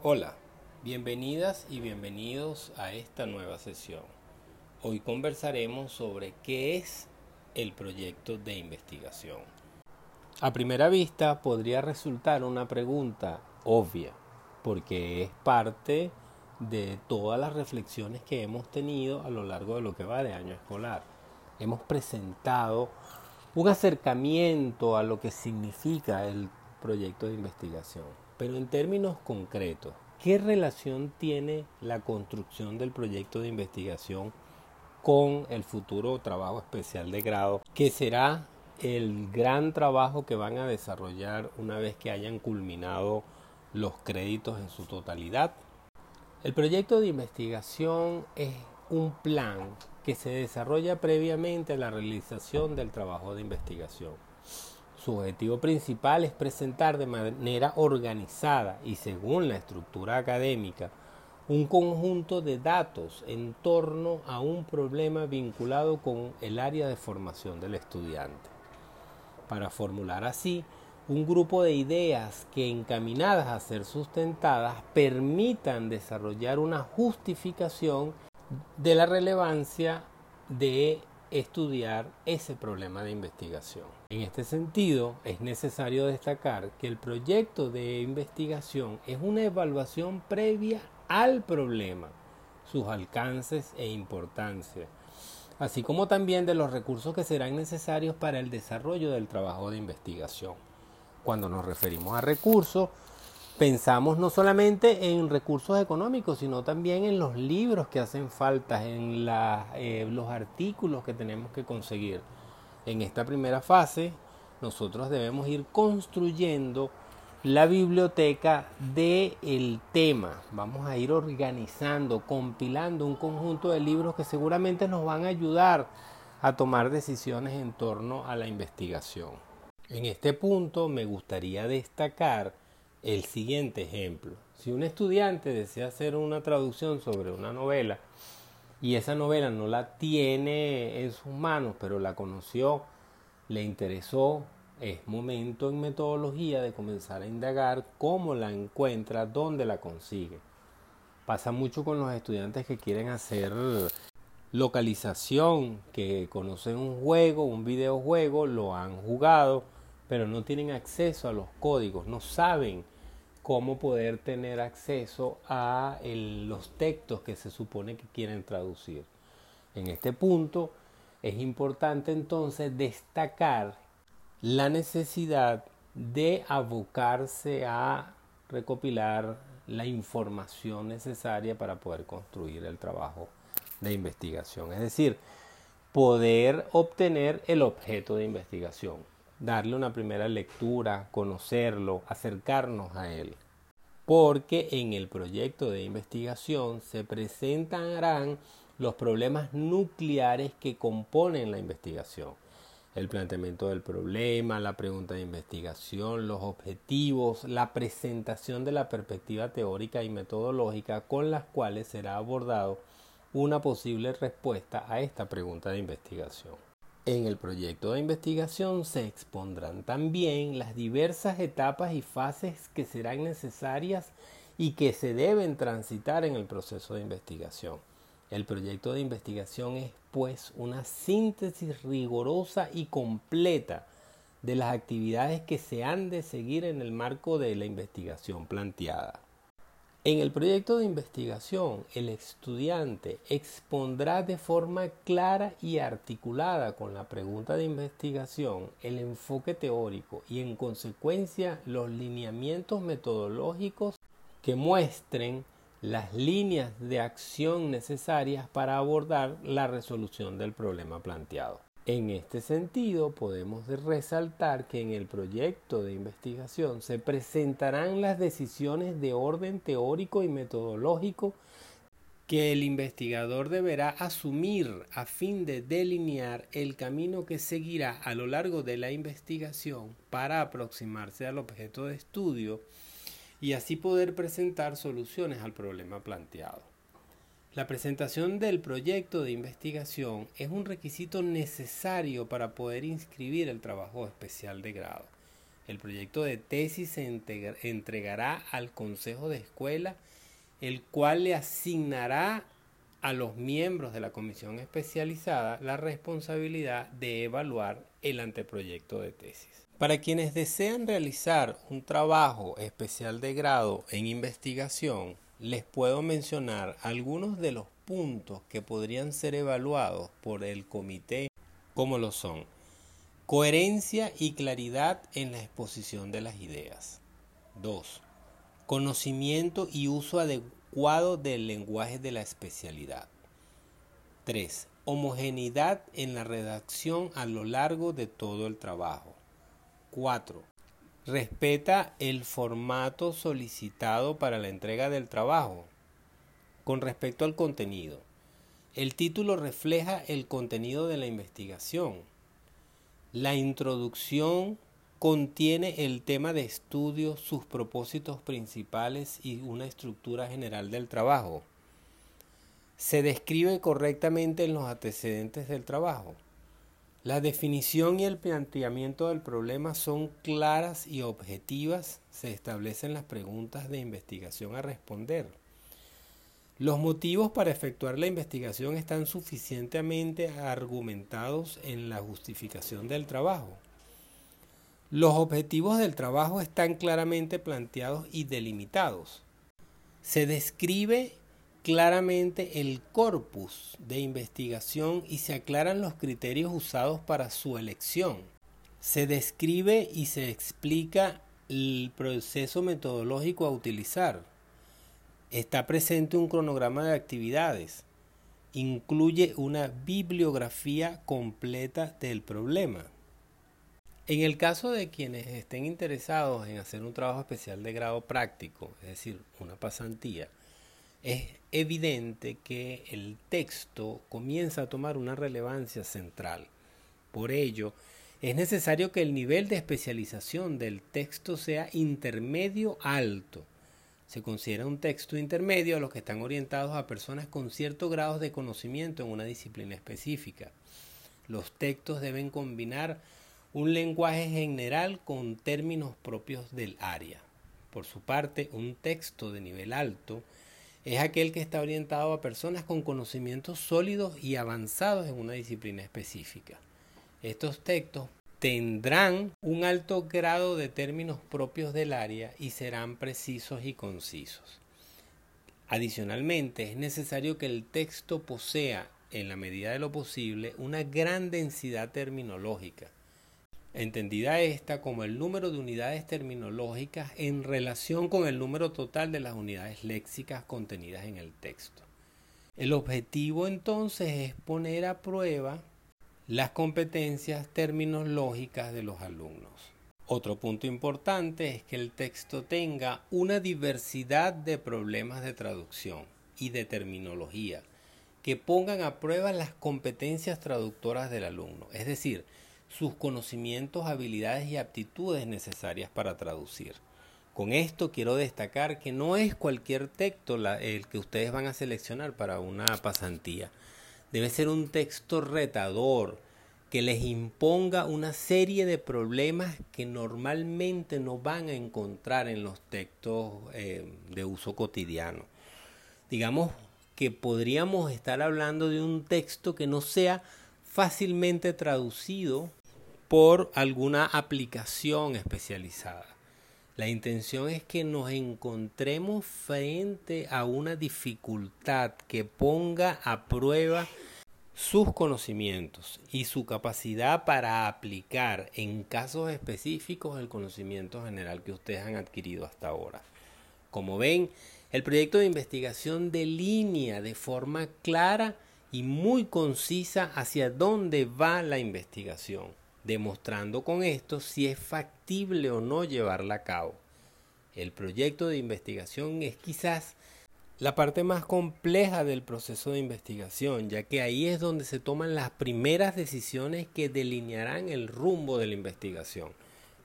Hola, bienvenidas y bienvenidos a esta nueva sesión. Hoy conversaremos sobre qué es el proyecto de investigación. A primera vista podría resultar una pregunta obvia, porque es parte de todas las reflexiones que hemos tenido a lo largo de lo que va de año escolar. Hemos presentado un acercamiento a lo que significa el proyecto de investigación. Pero en términos concretos, ¿qué relación tiene la construcción del proyecto de investigación con el futuro trabajo especial de grado, que será el gran trabajo que van a desarrollar una vez que hayan culminado los créditos en su totalidad? El proyecto de investigación es un plan que se desarrolla previamente a la realización del trabajo de investigación. Su objetivo principal es presentar de manera organizada y según la estructura académica un conjunto de datos en torno a un problema vinculado con el área de formación del estudiante. Para formular así un grupo de ideas que encaminadas a ser sustentadas permitan desarrollar una justificación de la relevancia de estudiar ese problema de investigación. En este sentido, es necesario destacar que el proyecto de investigación es una evaluación previa al problema, sus alcances e importancia, así como también de los recursos que serán necesarios para el desarrollo del trabajo de investigación. Cuando nos referimos a recursos, pensamos no solamente en recursos económicos, sino también en los libros que hacen falta, en eh, los artículos que tenemos que conseguir. En esta primera fase, nosotros debemos ir construyendo la biblioteca del tema. Vamos a ir organizando, compilando un conjunto de libros que seguramente nos van a ayudar a tomar decisiones en torno a la investigación. En este punto me gustaría destacar el siguiente ejemplo. Si un estudiante desea hacer una traducción sobre una novela y esa novela no la tiene en sus manos, pero la conoció, le interesó, es momento en metodología de comenzar a indagar cómo la encuentra, dónde la consigue. Pasa mucho con los estudiantes que quieren hacer localización, que conocen un juego, un videojuego, lo han jugado, pero no tienen acceso a los códigos, no saben cómo poder tener acceso a los textos que se supone que quieren traducir. En este punto es importante entonces destacar la necesidad de abocarse a recopilar la información necesaria para poder construir el trabajo de investigación, es decir, poder obtener el objeto de investigación darle una primera lectura, conocerlo, acercarnos a él. Porque en el proyecto de investigación se presentarán los problemas nucleares que componen la investigación. El planteamiento del problema, la pregunta de investigación, los objetivos, la presentación de la perspectiva teórica y metodológica con las cuales será abordado una posible respuesta a esta pregunta de investigación. En el proyecto de investigación se expondrán también las diversas etapas y fases que serán necesarias y que se deben transitar en el proceso de investigación. El proyecto de investigación es pues una síntesis rigurosa y completa de las actividades que se han de seguir en el marco de la investigación planteada. En el proyecto de investigación, el estudiante expondrá de forma clara y articulada con la pregunta de investigación el enfoque teórico y en consecuencia los lineamientos metodológicos que muestren las líneas de acción necesarias para abordar la resolución del problema planteado. En este sentido, podemos resaltar que en el proyecto de investigación se presentarán las decisiones de orden teórico y metodológico que el investigador deberá asumir a fin de delinear el camino que seguirá a lo largo de la investigación para aproximarse al objeto de estudio y así poder presentar soluciones al problema planteado. La presentación del proyecto de investigación es un requisito necesario para poder inscribir el trabajo especial de grado. El proyecto de tesis se entregará al Consejo de Escuela, el cual le asignará a los miembros de la comisión especializada la responsabilidad de evaluar el anteproyecto de tesis. Para quienes desean realizar un trabajo especial de grado en investigación, les puedo mencionar algunos de los puntos que podrían ser evaluados por el comité como lo son Coherencia y claridad en la exposición de las ideas. 2. Conocimiento y uso adecuado del lenguaje de la especialidad. 3. Homogeneidad en la redacción a lo largo de todo el trabajo. 4. Respeta el formato solicitado para la entrega del trabajo. Con respecto al contenido, el título refleja el contenido de la investigación la introducción contiene el tema de estudio, sus propósitos principales y una estructura general del trabajo. Se describe correctamente en los antecedentes del trabajo. La definición y el planteamiento del problema son claras y objetivas. Se establecen las preguntas de investigación a responder. Los motivos para efectuar la investigación están suficientemente argumentados en la justificación del trabajo. Los objetivos del trabajo están claramente planteados y delimitados. Se describe claramente el corpus de investigación y se aclaran los criterios usados para su elección. Se describe y se explica el proceso metodológico a utilizar Está presente un cronograma de actividades. Incluye una bibliografía completa del problema. En el caso de quienes estén interesados en hacer un trabajo especial de grado práctico, es decir, una pasantía, es evidente que el texto comienza a tomar una relevancia central. Por ello, es necesario que el nivel de especialización del texto sea intermedio alto se considera un texto intermedio a los que están orientados a personas con cierto grado de conocimiento en una disciplina específica. Los textos deben combinar un lenguaje general con términos propios del área. Por su parte, un texto de nivel alto es aquel que está orientado a personas con conocimientos sólidos y avanzados en una disciplina específica. Estos textos tendrán un alto grado de términos propios del área y serán precisos y concisos. Adicionalmente, es necesario que el texto posea, en la medida de lo posible, una gran densidad terminológica, entendida esta como el número de unidades terminológicas en relación con el número total de las unidades léxicas contenidas en el texto. El objetivo entonces es poner a prueba las competencias terminológicas de los alumnos. Otro punto importante es que el texto tenga una diversidad de problemas de traducción y de terminología que pongan a prueba las competencias traductoras del alumno, es decir, sus conocimientos, habilidades y aptitudes necesarias para traducir. Con esto quiero destacar que no es cualquier texto el que ustedes van a seleccionar para una pasantía. Debe ser un texto retador que les imponga una serie de problemas que normalmente no van a encontrar en los textos eh, de uso cotidiano. Digamos que podríamos estar hablando de un texto que no sea fácilmente traducido por alguna aplicación especializada. La intención es que nos encontremos frente a una dificultad que ponga a prueba sus conocimientos y su capacidad para aplicar en casos específicos el conocimiento general que ustedes han adquirido hasta ahora. Como ven, el proyecto de investigación delinea de forma clara y muy concisa hacia dónde va la investigación demostrando con esto si es factible o no llevarla a cabo. El proyecto de investigación es quizás la parte más compleja del proceso de investigación, ya que ahí es donde se toman las primeras decisiones que delinearán el rumbo de la investigación.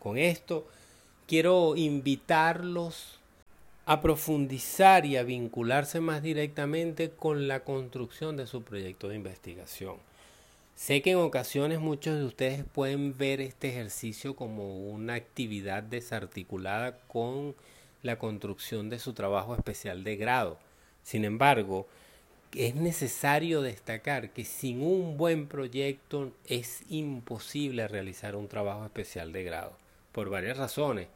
Con esto quiero invitarlos a profundizar y a vincularse más directamente con la construcción de su proyecto de investigación. Sé que en ocasiones muchos de ustedes pueden ver este ejercicio como una actividad desarticulada con la construcción de su trabajo especial de grado. Sin embargo, es necesario destacar que sin un buen proyecto es imposible realizar un trabajo especial de grado, por varias razones.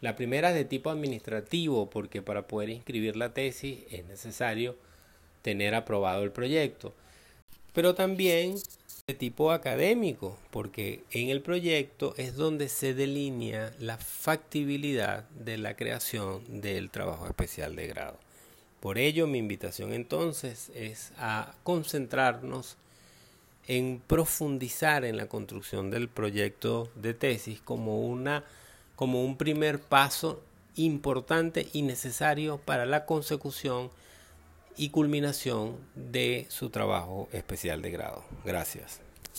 La primera es de tipo administrativo, porque para poder inscribir la tesis es necesario tener aprobado el proyecto. Pero también de tipo académico, porque en el proyecto es donde se delinea la factibilidad de la creación del trabajo especial de grado. Por ello, mi invitación entonces es a concentrarnos en profundizar en la construcción del proyecto de tesis como una como un primer paso importante y necesario para la consecución y culminación de su trabajo especial de grado. Gracias.